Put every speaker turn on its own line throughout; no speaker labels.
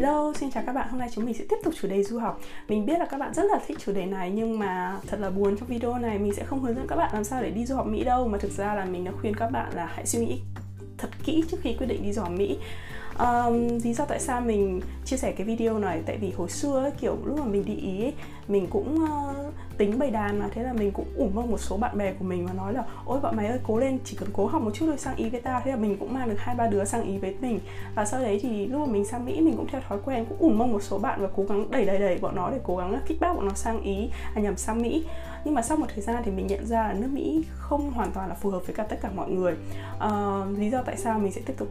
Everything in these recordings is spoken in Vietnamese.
Hello, xin chào các bạn. Hôm nay chúng mình sẽ tiếp tục chủ đề du học. Mình biết là các bạn rất là thích chủ đề này nhưng mà thật là buồn trong video này mình sẽ không hướng dẫn các bạn làm sao để đi du học Mỹ đâu mà thực ra là mình đã khuyên các bạn là hãy suy nghĩ thật kỹ trước khi quyết định đi du học Mỹ um, lý do tại sao mình chia sẻ cái video này tại vì hồi xưa ấy, kiểu lúc mà mình đi ý ấy, mình cũng uh, tính bày đàn mà. Thế là mình cũng ủng hộ một số bạn bè của mình và nói là, ôi, bọn mày ơi, cố lên, chỉ cần cố học một chút thôi, sang ý với tao. Thế là mình cũng mang được hai ba đứa sang ý với mình. Và sau đấy thì lúc mà mình sang mỹ, mình cũng theo thói quen, cũng ủng mong một số bạn và cố gắng đẩy đẩy đẩy bọn nó để cố gắng kích bác bọn nó sang ý à nhầm, sang mỹ nhưng mà sau một thời gian thì mình nhận ra là nước mỹ không hoàn toàn là phù hợp với cả tất cả mọi người. Uh, lý do tại sao mình sẽ tiếp tục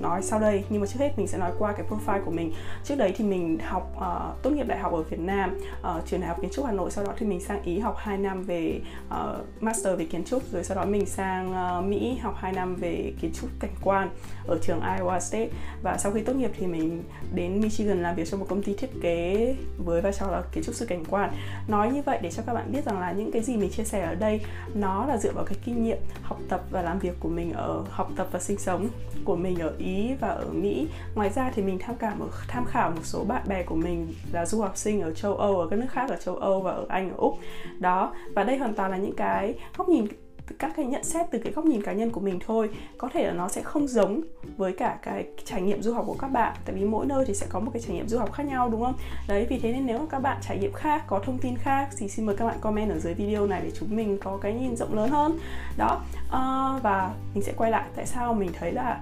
nói sau đây nhưng mà trước hết mình sẽ nói qua cái profile của mình. Trước đấy thì mình học uh, tốt nghiệp đại học ở Việt Nam uh, trường đại học kiến trúc Hà Nội sau đó thì mình sang Ý học 2 năm về uh, master về kiến trúc rồi sau đó mình sang uh, Mỹ học 2 năm về kiến trúc cảnh quan ở trường Iowa State. Và sau khi tốt nghiệp thì mình đến Michigan làm việc cho một công ty thiết kế với vai trò là kiến trúc sư cảnh quan. Nói như vậy để cho các bạn biết rằng là những cái gì mình chia sẻ ở đây nó là dựa vào cái kinh nghiệm học tập và làm việc của mình ở học tập và sinh sống của mình ở Ý Ý và ở Mỹ. Ngoài ra thì mình tham khảo một tham khảo một số bạn bè của mình là du học sinh ở châu Âu ở các nước khác ở châu Âu và ở Anh ở Úc. Đó, và đây hoàn toàn là những cái góc nhìn các cái nhận xét từ cái góc nhìn cá nhân của mình thôi. Có thể là nó sẽ không giống với cả cái trải nghiệm du học của các bạn. Tại vì mỗi nơi thì sẽ có một cái trải nghiệm du học khác nhau đúng không? Đấy vì thế nên nếu mà các bạn trải nghiệm khác có thông tin khác thì xin mời các bạn comment ở dưới video này để chúng mình có cái nhìn rộng lớn hơn. Đó uh, và mình sẽ quay lại. Tại sao mình thấy là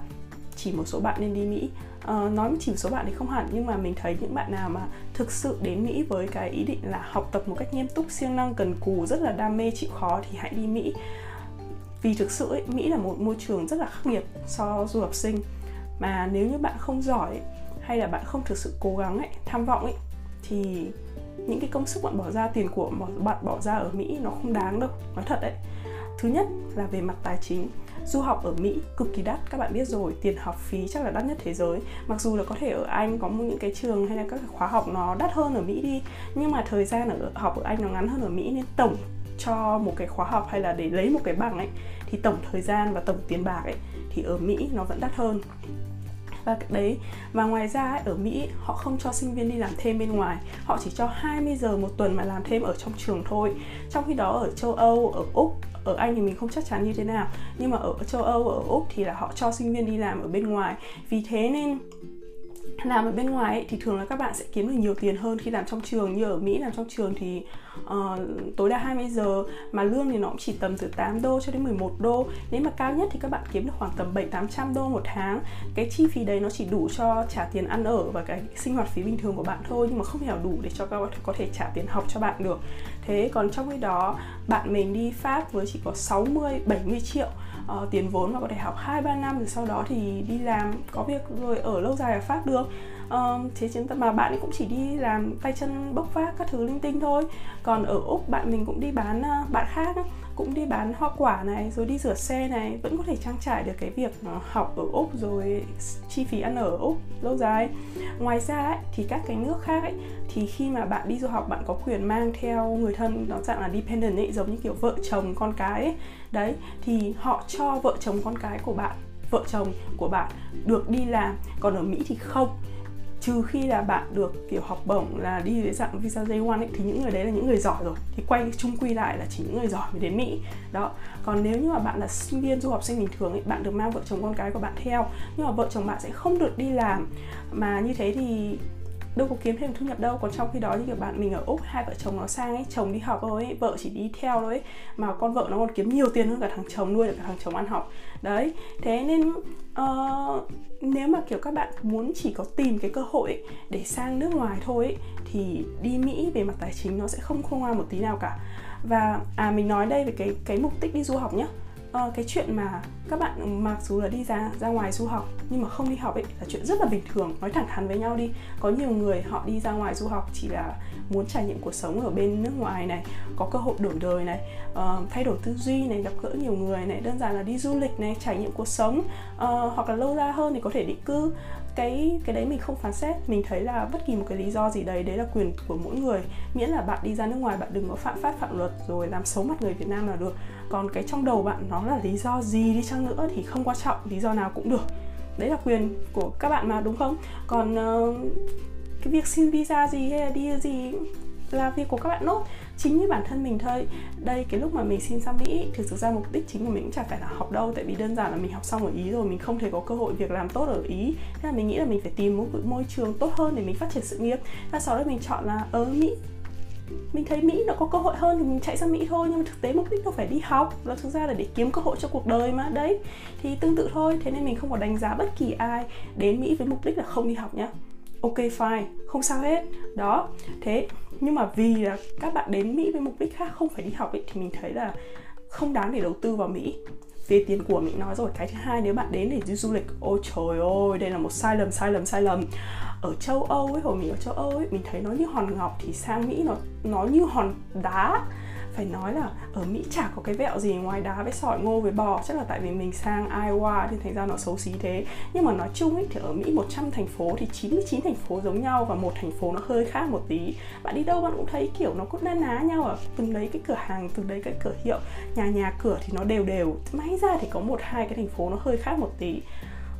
chỉ một số bạn nên đi Mỹ? Uh, nói chỉ một số bạn thì không hẳn nhưng mà mình thấy những bạn nào mà thực sự đến Mỹ với cái ý định là học tập một cách nghiêm túc siêng năng cần cù rất là đam mê chịu khó thì hãy đi Mỹ vì thực sự ấy, Mỹ là một môi trường rất là khắc nghiệt so du học sinh. Mà nếu như bạn không giỏi hay là bạn không thực sự cố gắng ấy, tham vọng ấy thì những cái công sức bạn bỏ ra tiền của bạn bỏ ra ở Mỹ nó không đáng đâu nói thật đấy. Thứ nhất là về mặt tài chính. Du học ở Mỹ cực kỳ đắt các bạn biết rồi tiền học phí chắc là đắt nhất thế giới. Mặc dù là có thể ở Anh có những cái trường hay là các khóa học nó đắt hơn ở Mỹ đi nhưng mà thời gian ở học ở Anh nó ngắn hơn ở Mỹ nên tổng cho một cái khóa học hay là để lấy một cái bằng ấy thì tổng thời gian và tổng tiền bạc ấy thì ở Mỹ nó vẫn đắt hơn. Và đấy và ngoài ra ấy, ở Mỹ họ không cho sinh viên đi làm thêm bên ngoài họ chỉ cho 20 giờ một tuần mà làm thêm ở trong trường thôi. Trong khi đó ở châu Âu ở Úc ở Anh thì mình không chắc chắn như thế nào nhưng mà ở châu Âu ở Úc thì là họ cho sinh viên đi làm ở bên ngoài. Vì thế nên làm ở bên ngoài ấy, thì thường là các bạn sẽ kiếm được nhiều tiền hơn khi làm trong trường. Như ở Mỹ làm trong trường thì uh, tối đa 20 giờ mà lương thì nó cũng chỉ tầm từ 8 đô cho đến 11 đô. Nếu mà cao nhất thì các bạn kiếm được khoảng tầm 7 800 đô một tháng. Cái chi phí đấy nó chỉ đủ cho trả tiền ăn ở và cái sinh hoạt phí bình thường của bạn thôi nhưng mà không thể đủ để cho các bạn có thể trả tiền học cho bạn được. Thế còn trong khi đó bạn mình đi Pháp với chỉ có 60 70 triệu uh, tiền vốn và có thể học 2 3 năm rồi sau đó thì đi làm có việc rồi ở lâu dài ở Pháp được. Uh, thế chúng mà bạn ấy cũng chỉ đi làm tay chân bốc vác các thứ linh tinh thôi. Còn ở úc bạn mình cũng đi bán uh, bạn khác cũng đi bán hoa quả này rồi đi rửa xe này vẫn có thể trang trải được cái việc ờ, học ở úc rồi chi phí ăn ở úc lâu dài. Ngoài ra ấy, thì các cái nước khác ấy thì khi mà bạn đi du học bạn có quyền mang theo người thân nó dạng là dependent ấy giống như kiểu vợ chồng con cái ấy. Đấy thì họ cho vợ chồng con cái của bạn vợ chồng của bạn được đi làm. Còn ở mỹ thì không trừ khi là bạn được kiểu học bổng là đi dưới dạng visa J-1 ấy, thì những người đấy là những người giỏi rồi. Thì quay chung quy lại là chỉ những người giỏi mới đến mỹ. Đó. Còn nếu như mà bạn là sinh viên du học sinh bình thường ấy, bạn được mang vợ chồng con cái của bạn theo nhưng mà vợ chồng bạn sẽ không được đi làm mà như thế thì đâu có kiếm thêm thu nhập đâu. Còn trong khi đó như kiểu bạn mình ở úc hai vợ chồng nó sang ấy chồng đi học thôi ấy, vợ chỉ đi theo thôi ấy mà con vợ nó còn kiếm nhiều tiền hơn cả thằng chồng nuôi được cả thằng chồng ăn học đấy thế nên uh, nếu mà kiểu các bạn muốn chỉ có tìm cái cơ hội để sang nước ngoài thôi ấy, thì đi mỹ về mặt tài chính nó sẽ không khôn ngoan một tí nào cả. Và à mình nói đây về cái cái mục đích đi du học nhé uh, cái chuyện mà các bạn mặc dù là đi ra ra ngoài du học nhưng mà không đi học ấy là chuyện rất là bình thường nói thẳng thắn với nhau đi. Có nhiều người họ đi ra ngoài du học chỉ là muốn trải nghiệm cuộc sống ở bên nước ngoài này có cơ hội đổi đời này uh, thay đổi tư duy này gặp gỡ nhiều người này đơn giản là đi du lịch này trải nghiệm cuộc sống uh, hoặc là lâu ra hơn thì có thể định cư. Cái cái đấy mình không phán xét mình thấy là bất kỳ một cái lý do gì đấy đấy là quyền của mỗi người. Miễn là bạn đi ra nước ngoài bạn đừng có phạm pháp phạm luật rồi làm xấu mặt người Việt Nam là được còn cái trong đầu bạn nó là lý do gì đi chăng nữa thì không quan trọng lý do nào cũng được. Đấy là quyền của các bạn mà đúng không? Còn uh, cái việc xin visa gì hay là đi gì là việc của các bạn nốt chính như bản thân mình thôi. Đây cái lúc mà mình xin sang mỹ thì thực ra mục đích chính của mình cũng chả phải là học đâu tại vì đơn giản là mình học xong ở ý rồi mình không thể có cơ hội việc làm tốt ở ý. Thế là mình nghĩ là mình phải tìm một môi trường tốt hơn để mình phát triển sự nghiệp. Và sau đó mình chọn là ở mỹ mình thấy Mỹ nó có cơ hội hơn thì mình chạy sang Mỹ thôi, nhưng mà thực tế mục đích đâu phải đi học là thực ra là để kiếm cơ hội cho cuộc đời mà, đấy. Thì tương tự thôi, thế nên mình không có đánh giá bất kỳ ai đến Mỹ với mục đích là không đi học nhá. Ok, fine, không sao hết. Đó, thế, nhưng mà vì là các bạn đến mỹ với mục đích khác không phải đi học ấy, thì mình thấy là không đáng để đầu tư vào mỹ về tiền của mình nói rồi. Cái thứ hai, nếu bạn đến để đi du lịch, ôi trời ơi, đây là một sai lầm sai lầm sai lầm. Ở châu âu ấy, hồi mình ở châu âu ấy, mình thấy nó như hòn ngọc thì sang mỹ nó nó như hòn đá phải nói là ở Mỹ chả có cái vẹo gì ngoài đá với sỏi ngô với bò. Chắc là tại vì mình sang Iowa thì thành ra nó xấu xí thế. Nhưng mà nói chung ấy, thì ở Mỹ 100 thành phố thì 99 thành phố giống nhau và một thành phố nó hơi khác một tí. Bạn đi đâu bạn cũng thấy kiểu nó cũng na ná nhau ở từng đấy cái cửa hàng, từng đấy cái cửa hiệu. Nhà nhà cửa thì nó đều đều. May ra thì có một, hai cái thành phố nó hơi khác một tí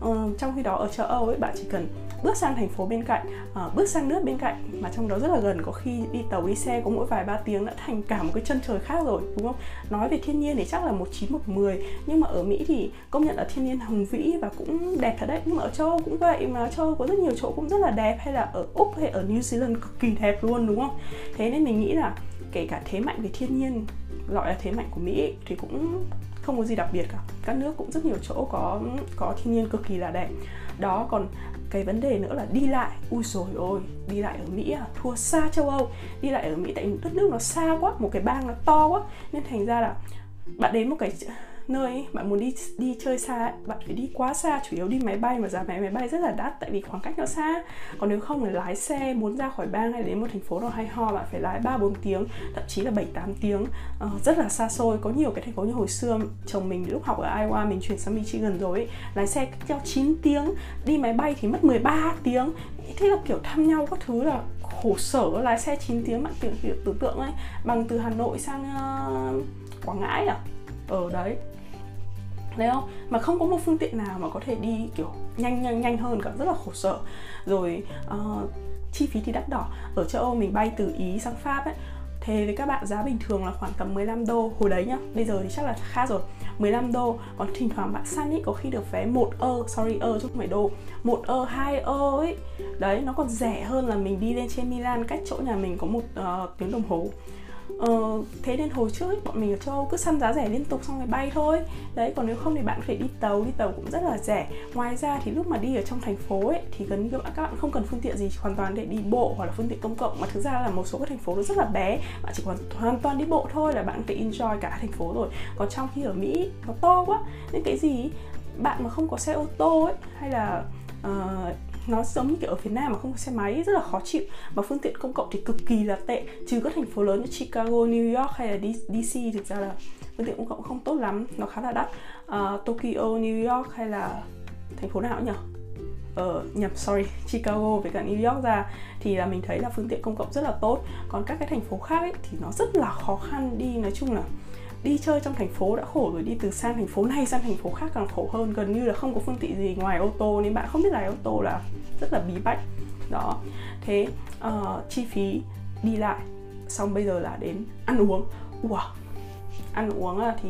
uh, trong khi đó ở châu Âu ấy bạn chỉ cần bước sang thành phố bên cạnh uh, bước sang nước bên cạnh mà trong đó rất là gần có khi đi tàu đi xe có mỗi vài ba tiếng đã thành cả một cái chân trời khác rồi đúng không? Nói về thiên nhiên thì chắc là một chín một mười nhưng mà ở Mỹ thì công nhận là thiên nhiên hùng vĩ và cũng đẹp thật đấy. Nhưng mà ở châu Âu cũng vậy mà châu Âu có rất nhiều chỗ cũng rất là đẹp hay là ở Úc hay ở New Zealand cực kỳ đẹp luôn đúng không? Thế nên mình nghĩ là kể cả thế mạnh về thiên nhiên gọi là thế mạnh của Mỹ thì cũng không có gì đặc biệt cả. Các nước cũng rất nhiều chỗ có có thiên nhiên cực kỳ là đẹp. Đó, còn cái vấn đề nữa là đi lại. Ui rồi ôi, đi lại ở mỹ à? Thua xa châu âu. Đi lại ở mỹ tại đất nước nó xa quá, một cái bang nó to quá. Nên thành ra là bạn đến một cái nơi bạn muốn đi đi chơi xa ấy, bạn phải đi quá xa chủ yếu đi máy bay mà giá vé máy bay rất là đắt tại vì khoảng cách nó xa. Còn nếu không là lái xe muốn ra khỏi bang hay đến một thành phố nào hay ho bạn phải lái ba bốn tiếng thậm chí là 7 8 tiếng. Uh, rất là xa xôi có nhiều cái thành phố như hồi xưa chồng mình lúc học ở Iowa mình chuyển sang Michigan rồi ấy, lái xe cách nhau 9 tiếng đi máy bay thì mất 13 tiếng. Thế là kiểu thăm nhau các thứ là khổ sở lái xe 9 tiếng bạn tưởng tưởng tượng ấy bằng từ Hà Nội sang uh, Quảng Ngãi à? Ở đấy đấy không? Mà không có một phương tiện nào mà có thể đi kiểu nhanh nhanh nhanh hơn cả rất là khổ sở. Rồi uh, chi phí thì đắt đỏ. Ở châu Âu mình bay từ Ý sang Pháp ấy thế với các bạn giá bình thường là khoảng tầm 15 đô hồi đấy nhá. Bây giờ thì chắc là khá rồi. 15 đô. Còn thỉnh thoảng bạn săn ý có khi được vé một ơ sorry ơ chứ không phải đô. Một ơ hai ơ ấy. Đấy nó còn rẻ hơn là mình đi lên trên Milan cách chỗ nhà mình có một uh, tiếng đồng hồ. Ờ, thế nên hồi trước ấy, bọn mình ở châu Âu cứ săn giá rẻ liên tục xong rồi bay thôi. Đấy còn nếu không thì bạn có thể đi tàu đi tàu cũng rất là rẻ. Ngoài ra thì lúc mà đi ở trong thành phố ấy thì gần như các bạn không cần phương tiện gì hoàn toàn để đi bộ hoặc là phương tiện công cộng. Mà thực ra là một số các thành phố nó rất là bé bạn chỉ còn hoàn toàn đi bộ thôi là bạn có thể enjoy cả thành phố rồi. Còn trong khi ở Mỹ nó to quá. Nên cái gì? Bạn mà không có xe ô tô ấy hay là uh, nó giống như kiểu ở Việt Nam mà không có xe máy rất là khó chịu. Mà phương tiện công cộng thì cực kỳ là tệ trừ các thành phố lớn như Chicago, New York hay là DC thực ra là phương tiện công cộng không tốt lắm nó khá là đắt. Uh, Tokyo, New York hay là thành phố nào nhỉ? Ờ, ở nhập sorry Chicago với cả New York ra thì là mình thấy là phương tiện công cộng rất là tốt. Còn các cái thành phố khác ấy, thì nó rất là khó khăn đi nói chung là đi chơi trong thành phố đã khổ rồi đi từ sang thành phố này sang thành phố khác càng khổ hơn. Gần như là không có phương tiện gì ngoài ô tô nên bạn không biết lái ô tô là rất là bí bách. Đó. Thế uh, chi phí đi lại xong bây giờ là đến ăn uống. Wow. ăn uống thì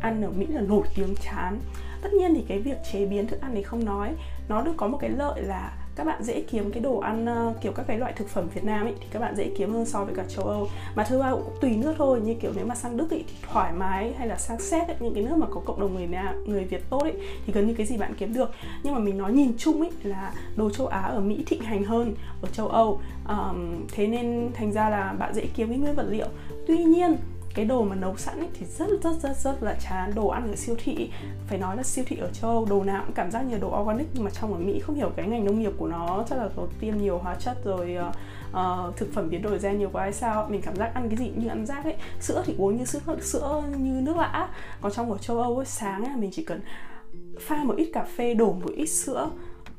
ăn ở mỹ là nổi tiếng chán. Tất nhiên thì cái việc chế biến thức ăn thì không nói. Nó được có một cái lợi là các bạn dễ kiếm cái đồ ăn ờ, kiểu các cái loại thực phẩm Việt Nam ấy thì các bạn dễ kiếm hơn so với cả châu Âu. Mà thứ ba cũng tùy nước thôi như kiểu nếu mà sang Đức ấy thì thoải mái hay là sang Séc ấy, những cái nước mà có cộng đồng người Nam, người Việt tốt ấy thì gần như cái gì bạn kiếm được. Nhưng mà mình nói nhìn chung ấy là đồ châu Á ở Mỹ thịnh hành hơn ở châu Âu. Um, thế nên thành ra là bạn dễ kiếm cái nguyên vật liệu. Tuy nhiên cái đồ mà nấu sẵn ấy thì rất rất rất rất là chán. Đồ ăn ở siêu thị phải nói là siêu thị ở châu Âu đồ nào cũng cảm giác như đồ organic nhưng mà trong ở Mỹ không hiểu cái ngành nông nghiệp của nó chắc là có tiêm nhiều hóa chất rồi uh, thực phẩm biến đổi gen nhiều quá hay sao mình cảm giác ăn cái gì như ăn rác ấy. Sữa thì uống như sữa sữa như nước lã. Còn trong ở châu Âu ấy, sáng ấy, mình chỉ cần pha một ít cà phê đổ một ít sữa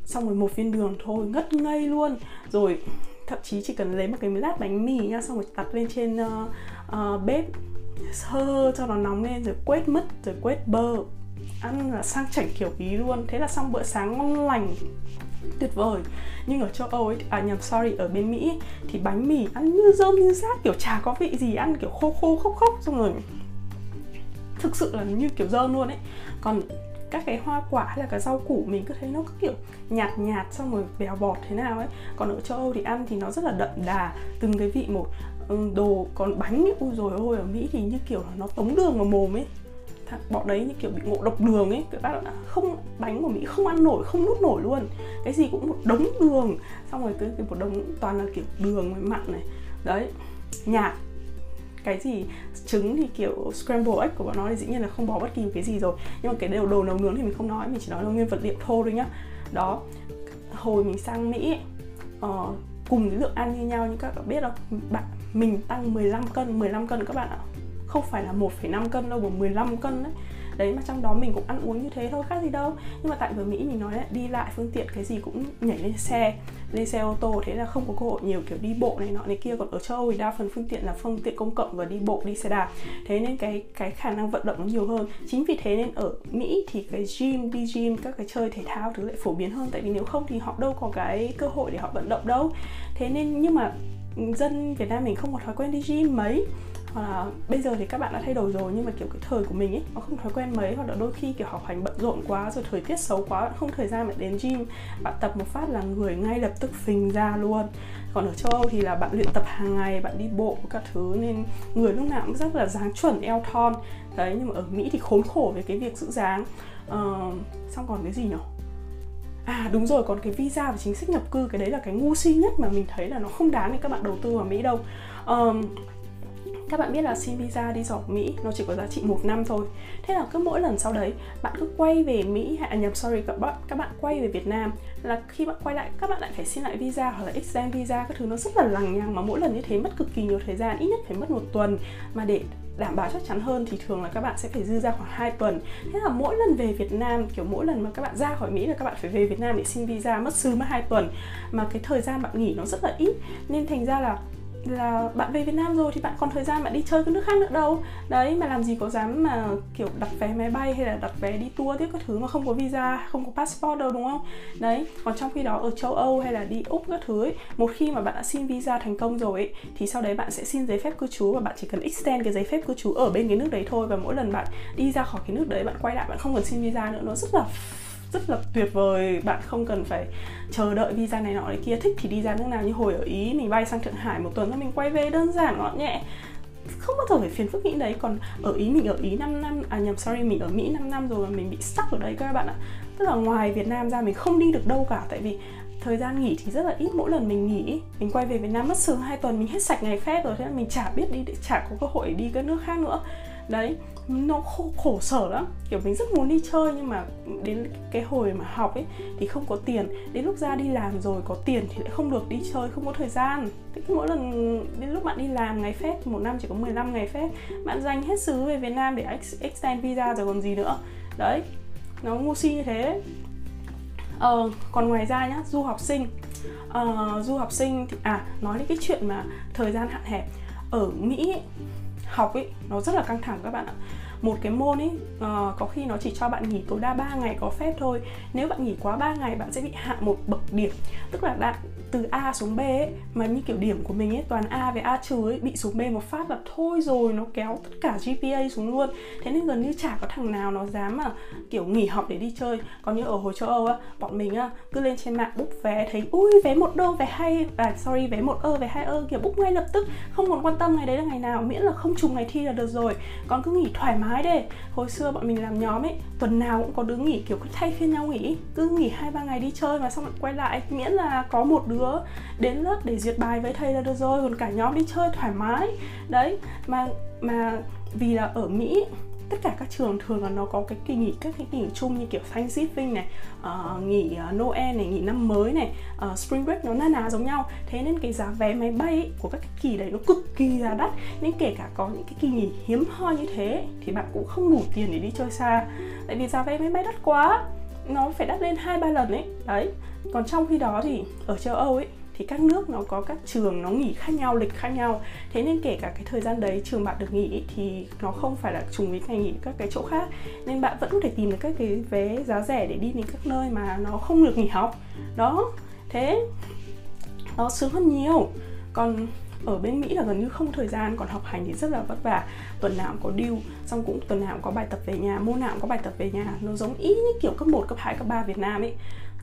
xong rồi một viên đường thôi ngất ngây luôn. Rồi thậm chí chỉ cần lấy một cái lát bánh mì nha xong rồi đặt lên trên uh, uh, bếp sơ cho nó nóng lên rồi quét mứt rồi quét bơ. Ăn là sang chảnh kiểu ý luôn. Thế là xong bữa sáng ngon lành. Tuyệt vời. Nhưng ở châu Âu ấy à nhầm sorry ở bên Mỹ thì bánh mì ăn như rơm như rác kiểu chả có vị gì ăn kiểu khô khô khốc khốc xong rồi thực sự là như kiểu dơ luôn ấy. Còn các cái hoa quả hay là cái rau củ mình cứ thấy nó cứ kiểu nhạt nhạt xong rồi béo bọt thế nào ấy. Còn ở châu Âu thì ăn thì nó rất là đậm đà từng cái vị một. Ừ, đồ còn bánh ấy, ui rồi ôi ở Mỹ thì như kiểu là nó tống đường vào mồm ấy. Bọn đấy như kiểu bị ngộ độc đường ấy. Các bạn không bánh của mỹ không ăn nổi không nuốt nổi luôn. Cái gì cũng một đống đường. Xong rồi cái, cái một đống toàn là kiểu đường với mặn này. Đấy nhạt cái gì trứng thì kiểu scramble egg của bọn nó thì dĩ nhiên là không bỏ bất kỳ cái gì rồi. Nhưng mà cái đồ đồ nấu nướng thì mình không nói mình chỉ nói là nguyên vật liệu thô thôi nhá. Đó hồi mình sang mỹ uh, cùng cái lượng ăn như nhau nhưng các bạn biết không? Bạn mình tăng 15 cân 15 cân các bạn ạ. Không phải là 1,5 cân đâu mà 15 cân đấy. Đấy mà trong đó mình cũng ăn uống như thế thôi khác gì đâu. Nhưng mà tại ở mỹ mình nói là đi lại phương tiện cái gì cũng nhảy lên xe lên xe ô tô thế là không có cơ hội nhiều, kiểu đi bộ này nọ này kia. Còn ở châu Âu thì đa phần phương tiện là phương tiện công cộng và đi bộ, đi xe đạp. Thế nên cái cái khả năng vận động nó nhiều hơn. Chính vì thế nên ở Mỹ thì cái gym, đi gym, các cái chơi thể thao thứ lại phổ biến hơn. Tại vì nếu không thì họ đâu có cái cơ hội để họ vận động đâu. Thế nên nhưng mà dân Việt Nam mình không có thói quen đi gym mấy hoặc là bây giờ thì các bạn đã thay đổi rồi nhưng mà kiểu cái thời của mình ấy nó không thói quen mấy hoặc là đôi khi kiểu học hành bận rộn quá rồi thời tiết xấu quá bạn không thời gian để đến gym bạn tập một phát là người ngay lập tức phình ra luôn. Còn ở châu Âu thì là bạn luyện tập hàng ngày bạn đi bộ các thứ nên người lúc nào cũng rất là dáng chuẩn eo thon. Đấy nhưng mà ở Mỹ thì khốn khổ về cái việc giữ dáng. Uh, xong còn cái gì nhỉ À đúng rồi, còn cái visa và chính sách nhập cư Cái đấy là cái ngu si nhất mà mình thấy là nó không đáng để các bạn đầu tư vào Mỹ đâu. Um, các bạn biết là xin visa đi du học Mỹ nó chỉ có giá trị một năm thôi. Thế là cứ mỗi lần sau đấy bạn cứ quay về Mỹ hay à, nhầm sorry các bạn các bạn quay về Việt Nam. Là khi bạn quay lại các bạn lại phải xin lại visa hoặc là extend visa các thứ nó rất là lằng nhằng mà mỗi lần như thế mất cực kỳ nhiều thời gian ít nhất phải mất một tuần. Mà để đảm bảo chắc chắn hơn thì thường là các bạn sẽ phải dư ra khoảng 2 tuần. Thế là mỗi lần về Việt Nam kiểu mỗi lần mà các bạn ra khỏi Mỹ là các bạn phải về Việt Nam để xin visa mất sư mất 2 tuần. Mà cái thời gian bạn nghỉ nó rất là ít. Nên thành ra là là bạn về Việt Nam rồi thì bạn còn thời gian bạn đi chơi các nước khác nữa đâu. Đấy mà làm gì có dám mà kiểu đặt vé máy bay hay là đặt vé đi tour tiếp các thứ mà không có visa không có passport đâu đúng không? Đấy còn trong khi đó ở châu Âu hay là đi úc các thứ ấy một khi mà bạn đã xin visa thành công rồi ấy, thì sau đấy bạn sẽ xin giấy phép cư trú và bạn chỉ cần extend cái giấy phép cư trú ở bên cái nước đấy thôi. Và mỗi lần bạn đi ra khỏi cái nước đấy bạn quay lại bạn không cần xin visa nữa. Nó rất là rất là tuyệt vời. Bạn không cần phải chờ đợi visa này nọ đấy kia. Thích thì đi ra nước nào như hồi ở ý, mình bay sang thượng hải một tuần rồi mình quay về đơn giản gọn nhẹ. Không bao giờ phải phiền phức nghĩ đấy. Còn ở ý, mình ở ý 5 năm à nhầm, sorry, mình ở mỹ 5 năm rồi mà mình bị stuck ở đấy các bạn ạ. Tức là ngoài việt nam ra mình không đi được đâu cả. Tại vì thời gian nghỉ thì rất là ít. Mỗi lần mình nghỉ, mình quay về việt nam mất sớm hai tuần, mình hết sạch ngày phép rồi. Thế là mình chả biết đi, chả có cơ hội đi các nước khác nữa đấy nó khổ, khổ sở lắm. Kiểu mình rất muốn đi chơi nhưng mà đến cái hồi mà học ấy thì không có tiền. Đến lúc ra đi làm rồi có tiền thì lại không được đi chơi không có thời gian. Thế mỗi lần đến lúc bạn đi làm ngày phép một năm chỉ có 15 ngày phép bạn dành hết xứ về Việt Nam để extend visa rồi còn gì nữa. Đấy nó ngu si như thế. Ờ, còn ngoài ra nhá du học sinh. Ờ, du học sinh thì à nói đến cái chuyện mà thời gian hạn hẹp. Ở Mỹ ấy, học ấy nó rất là căng thẳng các bạn ạ một cái môn ấy uh, ờ, có khi nó chỉ cho bạn nghỉ tối đa 3 ngày có phép thôi. Nếu bạn nghỉ quá 3 ngày bạn sẽ bị hạ một bậc điểm. Tức là bạn từ A xuống B ấy, mà như kiểu điểm của mình ấy toàn A với A trừ ấy bị xuống B một phát là thôi rồi nó kéo tất cả GPA xuống luôn. Thế nên gần như chả có thằng nào nó dám mà kiểu nghỉ học để đi chơi. Còn như ở hồi châu Âu á bọn mình á cứ lên trên mạng book vé thấy ui vé một đô vé hay à sorry vé một ơ vé hai ơ kiểu book ngay lập tức. Không còn quan tâm ngày đấy là ngày nào miễn là không trùng ngày thi là được rồi. Còn cứ nghỉ thoải mái đấy. Hồi xưa bọn mình làm nhóm ấy, tuần nào cũng có đứa nghỉ, kiểu, cứ thay phiên nhau nghỉ cứ nghỉ hai, ba ngày đi chơi và xong lại quay lại, miễn là có một đứa đến lớp để duyệt bài với thầy là được rồi, còn cả nhóm đi chơi thoải mái. Đấy, mà mà vì là ở mỹ tất cả các trường thường là nó có cái kỳ nghỉ các cái kỳ nghỉ chung như kiểu Thanksgiving này, uh, nghỉ ờ, Noel này, nghỉ năm mới này, uh, Spring Break nó na ná giống nhau. Thế nên cái giá vé máy bay ấy, của các cái kỳ đấy nó cực kỳ giá đắt. Nên kể cả có những cái kỳ nghỉ hiếm hoi như thế thì bạn cũng không đủ tiền để đi chơi xa. Tại vì giá vé máy bay đắt quá, nó phải đắt lên hai ba lần ấy. Đấy. Còn trong khi đó thì ở châu Âu ấy thì các nước nó có các trường nó nghỉ khác nhau lịch khác nhau. Thế nên kể cả cái thời gian đấy trường bạn được nghỉ thì nó không phải là trùng với ngày nghỉ các cái chỗ khác. Nên bạn vẫn có thể tìm được các cái vé giá rẻ để đi đến các nơi mà nó không được nghỉ học. Đó. Thế nó sướng hơn nhiều. Còn ở bên Mỹ là gần như không thời gian còn học hành thì rất là vất vả. Tuần nào cũng có deal xong cũng tuần nào cũng có bài tập về nhà môn nào cũng có bài tập về nhà. Nó giống ý như kiểu cấp 1, cấp 2, cấp 3 Việt Nam ấy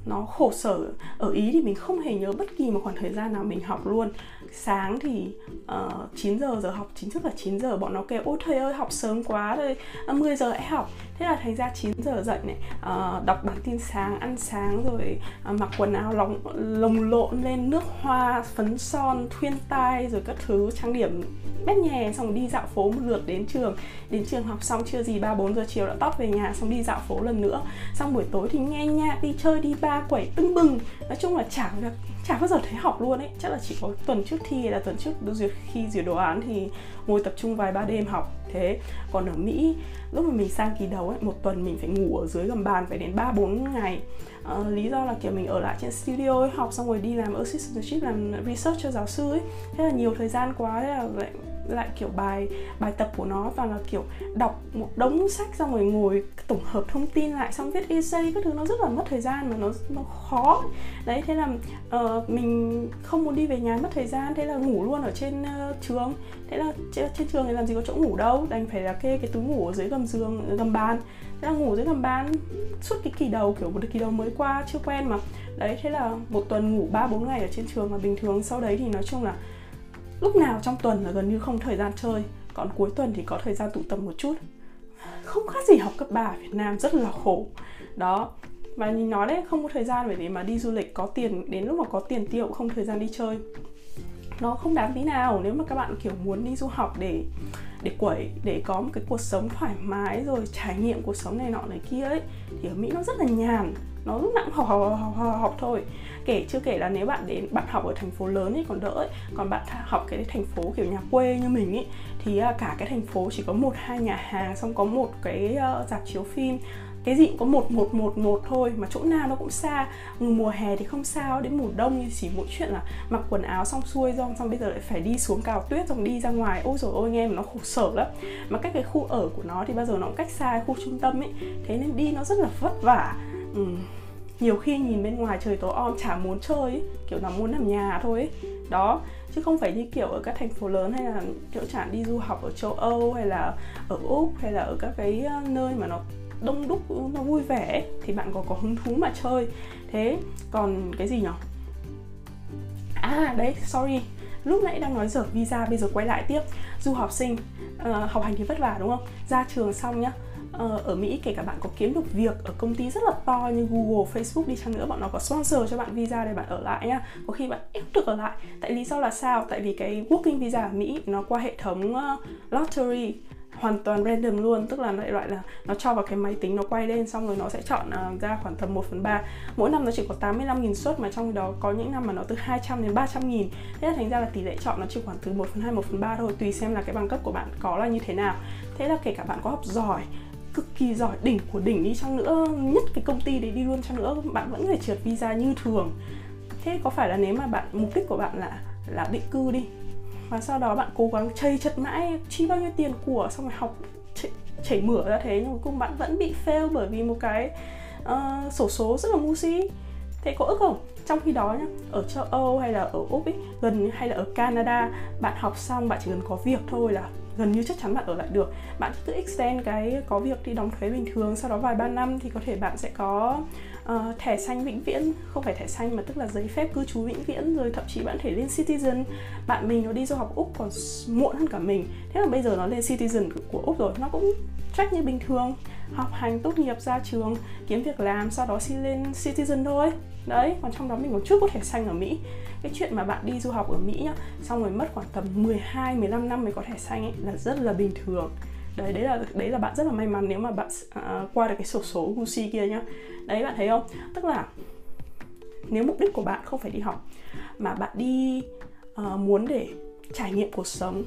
nó khổ sở. Ở ý thì mình không hề nhớ bất kỳ một khoảng thời gian nào mình học luôn. Sáng thì ờ, uh, 9 giờ giờ học chính thức là 9 giờ bọn nó kêu ôi thầy ơi học sớm quá rồi à, 10 giờ hãy học. Thế là thành ra 9 giờ dậy này uh, đọc bản tin sáng ăn sáng rồi uh, mặc quần áo lồng lồng lộn lên nước hoa phấn son thuyên tai rồi các thứ trang điểm bét nhè xong đi dạo phố một lượt đến trường. Đến trường học xong chưa gì ba bốn giờ chiều đã tóc về nhà xong đi dạo phố lần nữa. Xong buổi tối thì nghe nhạc đi chơi đi ba quẩy tưng bừng. Nói chung là chả việc chả bao giờ thấy học luôn ấy. Chắc là chỉ có tuần trước thi hay là tuần trước duyệt khi duyệt đồ án thì ngồi tập trung vài ba đêm học thế. Còn ở mỹ lúc mà mình sang kỳ đầu ấy một tuần mình phải ngủ ở dưới gầm bàn phải đến ba bốn ngày. À, lý do là kiểu mình ở lại trên studio ấy, học xong rồi đi làm assistantship làm research cho giáo sư ấy. Thế là nhiều thời gian quá thế là lại lại kiểu bài bài tập của nó và là kiểu đọc một đống sách xong rồi ngồi tổng hợp thông tin lại xong viết essay các thứ nó rất là mất thời gian mà nó nó khó. Đấy thế là uh, mình không muốn đi về nhà mất thời gian thế là ngủ luôn ở trên uh, trường. Thế là trên, trên trường thì làm gì có chỗ ngủ đâu đành phải là kê cái túi ngủ ở dưới gầm giường ờ, gầm bàn. Thế là ngủ dưới gầm bàn suốt cái kỳ đầu kiểu một kỳ đầu mới qua chưa quen mà. Đấy thế là một tuần ngủ ba bốn ngày ở trên trường mà bình thường sau đấy thì nói chung là lúc nào trong tuần là gần như không thời gian chơi, còn cuối tuần thì có thời gian tụ tập một chút. Không khác gì học cấp 3 ở Việt Nam, rất là khổ. Đó, và nhìn nói đấy, không có thời gian bởi vì mà đi du lịch, có tiền, đến lúc mà có tiền tiêu cũng không thời gian đi chơi. Nó không đáng tí nào, nếu mà các bạn, kiểu, muốn đi du học để để quẩy, để có một cái cuộc sống thoải mái rồi trải nghiệm cuộc sống này nọ này kia ấy, thì ở Mỹ nó rất là nhàn nó lúc nào cũng học học, học, học, học thôi. Kể chưa kể là nếu bạn đến bạn học ở thành phố lớn thì còn đỡ ấy. Còn bạn học cái thành phố kiểu nhà quê như mình ấy thì à, cả cái thành phố chỉ có một hai nhà hàng xong có một cái uh, dạp chiếu phim. Cái gì cũng có một một một một thôi mà chỗ nào nó cũng xa. Mùa hè thì không sao đến mùa đông thì chỉ mỗi chuyện là mặc quần áo xong xuôi xong xong bây giờ lại phải đi xuống cào tuyết xong đi ra ngoài. Ôi rồi ôi nghe mà nó khổ sở lắm. Mà cách cái khu ở của nó thì bao giờ nó cũng cách xa khu trung tâm ấy. Thế nên đi nó rất là vất vả ừ. Nhiều khi nhìn bên ngoài trời tối om chả muốn chơi ý. kiểu là muốn nằm nhà thôi ý. đó chứ không phải như kiểu ở các thành phố lớn hay là kiểu chẳng đi du học ở châu Âu hay là ở Úc hay là ở các cái ờ, nơi mà nó đông đúc nó vui vẻ thì bạn có có hứng thú mà chơi. Thế còn cái gì nhỉ à đấy sorry. Lúc nãy đang nói dở visa bây giờ quay lại tiếp. Du học sinh uh, học hành thì vất vả đúng không? Ra trường xong nhá Ờ, ở Mỹ kể cả bạn có kiếm được việc ở công ty rất là to như Google, Facebook đi chăng nữa bọn nó có sponsor cho bạn visa để bạn ở lại nhá có khi bạn ép được ở lại. Tại lý do là sao? Tại vì cái working visa ở Mỹ nó qua hệ thống ờ, lottery hoàn toàn random luôn. Tức là lại loại là nó cho vào cái máy tính nó quay lên xong rồi nó sẽ chọn uh, ra khoảng tầm 1 phần 3 mỗi năm nó chỉ có 85.000 suất mà trong đó có những năm mà nó từ 200 đến 300 nghìn. Thế là thành ra là tỷ lệ chọn nó chỉ khoảng từ 1 phần 2, 1 phần 3 thôi tùy xem là cái bằng cấp của bạn có là như thế nào. Thế là kể cả bạn có học giỏi cực kỳ giỏi đỉnh của đỉnh đi chăng nữa nhất cái công ty đấy đi luôn chăng nữa bạn vẫn phải trượt visa như thường. Thế có phải là nếu mà bạn mục đích của bạn là là định cư đi và sau đó bạn cố gắng chây chật mãi chi bao nhiêu tiền của xong rồi học chảy, chảy mửa ra thế nhưng cuối cùng bạn vẫn bị fail bởi vì một cái uh, sổ số rất là ngu si. Thế có ức không? Trong khi đó nhá ở châu âu hay là ở úc ấy gần hay là ở canada bạn học xong bạn chỉ cần có việc thôi là gần như chắc chắn bạn ở lại được. Bạn cứ extend cái có việc đi đóng thuế bình thường sau đó vài ba năm thì có thể bạn sẽ có uh, thẻ xanh vĩnh viễn. Không phải thẻ xanh mà tức là giấy phép cư trú vĩnh viễn rồi thậm chí bạn thể lên citizen. Bạn mình nó đi du học úc còn muộn hơn cả mình. Thế là bây giờ nó lên citizen của úc rồi nó cũng trách như bình thường học hành tốt nghiệp ra trường kiếm việc làm sau đó xin lên citizen thôi. Đấy còn trong đó mình còn chút có thể xanh ở Mỹ. Cái chuyện mà bạn đi du học ở Mỹ nhá xong rồi mất khoảng tầm 12 15 năm mới có thể xanh ấy là rất là bình thường. Đấy đấy là đấy là bạn rất là may mắn nếu mà bạn uh, qua được cái sổ số Gucci kia nhá. Đấy bạn thấy không? Tức là nếu mục đích của bạn không phải đi học mà bạn đi uh, muốn để trải nghiệm cuộc sống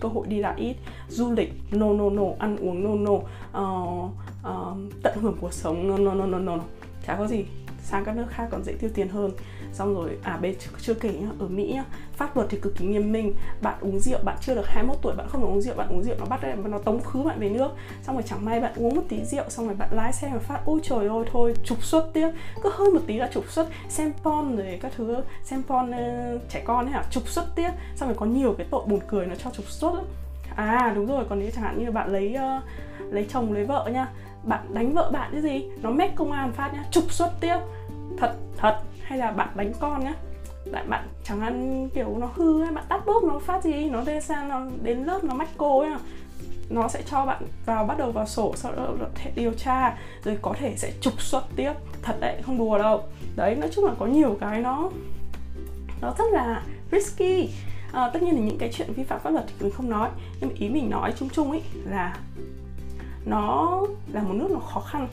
cơ hội đi lại ít du lịch no no no ăn uống no no uh, uh, tận hưởng cuộc sống no no no no no. Chả có gì sang các nước khác còn dễ tiêu tiền hơn. Xong rồi à bên chưa kể nhá ở mỹ nhá pháp luật thì cực kỳ nghiêm minh. Bạn uống rượu bạn chưa được 21 tuổi bạn không được uống rượu bạn uống rượu nó bắt nó tống khứ bạn về nước. Xong rồi chẳng may bạn uống một tí rượu xong rồi bạn lái xe mà phát ôi trời ơi thôi trục xuất tiếp. Cứ hơi một tí là trục xuất. Xem pon rồi các thứ xem pon uh, ờ, trẻ con ấy hả trục xuất tiếp. Xong rồi có nhiều cái tội buồn cười nó cho trục xuất lắm. À đúng rồi còn nếu chẳng hạn như bạn lấy uh, lấy chồng lấy vợ nha bạn đánh vợ bạn cái gì? Nó mét công an phát nhá trục xuất tiếp thật thật. Hay là bạn đánh con nhá bạn bạn chẳng ăn kiểu nó hư hay bạn tắt bốc nó phát gì. Nó lên sang nó đến lớp nó mách cô ấy. Nó sẽ cho bạn vào bắt đầu vào sổ sau đó thể điều tra. Rồi có thể sẽ trục xuất tiếp. Thật đấy không đùa đâu. Đấy nói chung là có nhiều cái nó nó rất là risky. À, tất nhiên là những cái chuyện vi phạm pháp luật thì mình không nói. Nhưng mà ý mình nói chung chung ấy là nó là một nước nó khó khăn.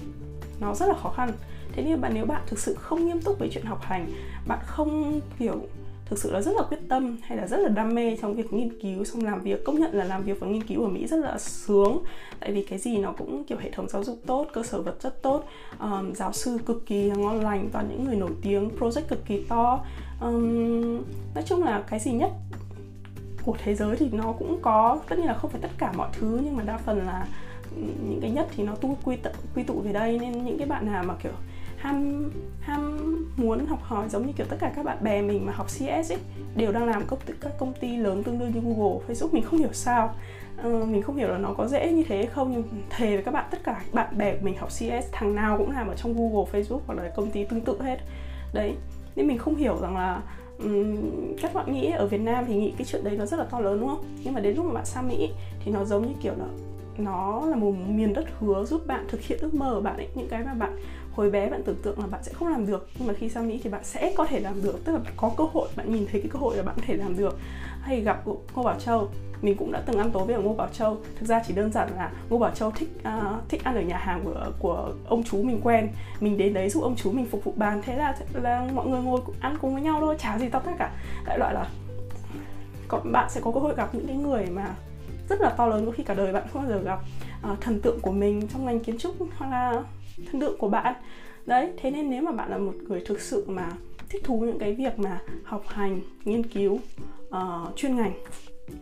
Nó rất là khó khăn thế nên bạn nếu bạn thực sự không nghiêm túc với chuyện học hành bạn không kiểu thực sự là rất là quyết tâm hay là rất là đam mê trong việc nghiên cứu xong làm việc công nhận là làm việc và nghiên cứu ở mỹ rất là sướng. Tại vì cái gì nó cũng kiểu hệ thống giáo dục tốt cơ sở vật chất tốt um, giáo sư cực kỳ ngon lành và những người nổi tiếng project cực kỳ to. Um, nói chung là cái gì nhất của thế giới thì nó cũng có tất nhiên là không phải tất cả mọi thứ nhưng mà đa phần là những cái nhất thì nó tu quy tụ quy tụ về đây. Nên những cái bạn nào mà kiểu ham ham muốn học hỏi giống như kiểu tất cả các bạn bè mình mà học CS ấy đều đang làm công ty, các công ty lớn tương đương như Google, Facebook mình không hiểu sao. Uh, mình không hiểu là nó có dễ như thế không nhưng thề với các bạn tất cả bạn bè của mình học CS thằng nào cũng làm ở trong Google, Facebook hoặc là công ty tương tự hết. Đấy nên mình không hiểu rằng là um, các bạn nghĩ ở Việt Nam thì nghĩ cái chuyện đấy nó rất là to lớn đúng không? Nhưng mà đến lúc mà bạn sang Mỹ thì nó giống như kiểu là nó là một miền đất hứa giúp bạn thực hiện ước mơ của bạn ấy những cái mà bạn hồi bé bạn tưởng tượng là bạn sẽ không làm được nhưng mà khi sang mỹ thì bạn sẽ có thể làm được. Tức là bạn có cơ hội bạn nhìn thấy cái cơ hội là bạn có thể làm được. Hay gặp ngô bảo châu. Mình cũng đã từng ăn tối với ngô bảo châu. Thực ra chỉ đơn giản là ngô bảo châu thích uh, thích ăn ở nhà hàng của của ông chú mình quen. Mình đến đấy giúp ông chú mình phục vụ bàn. Thế là là mọi người ngồi ăn cùng với nhau thôi chả gì to tát cả. Đại loại là còn bạn sẽ có cơ hội gặp những cái người mà rất là to lớn có khi cả đời bạn không bao giờ gặp. Uh, thần tượng của mình trong ngành kiến trúc hoặc là thân lượng của bạn. Đấy thế nên nếu mà bạn là một người thực sự mà thích thú những cái việc mà học hành nghiên cứu uh, chuyên ngành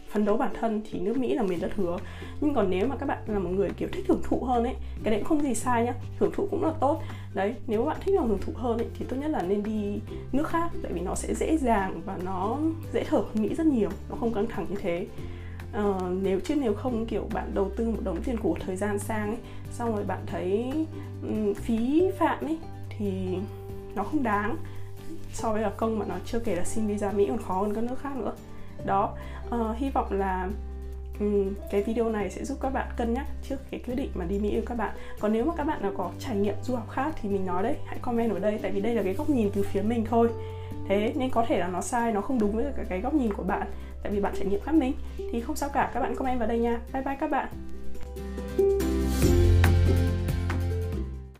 phấn đấu bản thân thì nước Mỹ là miền đất hứa. Nhưng còn nếu mà các bạn là một người kiểu thích hưởng thụ hơn ấy cái đấy cũng không gì sai nhá hưởng thụ cũng là tốt. Đấy nếu bạn thích hưởng thụ hơn ấy thì tốt nhất là nên đi nước khác tại vì nó sẽ dễ dàng và nó dễ thở hơn Mỹ rất nhiều nó không căng thẳng như thế uh, nếu chứ nếu không kiểu bạn đầu tư một đống tiền của thời gian sang ấy xong rồi bạn thấy um, phí phạm ấy thì nó không đáng. So với là công mà nó chưa kể là xin visa Mỹ còn khó hơn các nước khác nữa. Đó. Uh, hy vọng là um, cái video này sẽ giúp các bạn cân nhắc trước cái quyết định mà đi Mỹ của các bạn. Còn nếu mà các bạn nào có trải nghiệm du học khác thì mình nói đấy hãy comment ở đây tại vì đây là cái góc nhìn từ phía mình thôi. Thế nên có thể là nó sai nó không đúng với cả cái góc nhìn của bạn tại vì bạn trải nghiệm khác mình. Thì không sao cả, các bạn comment vào đây nha. Bye bye các bạn.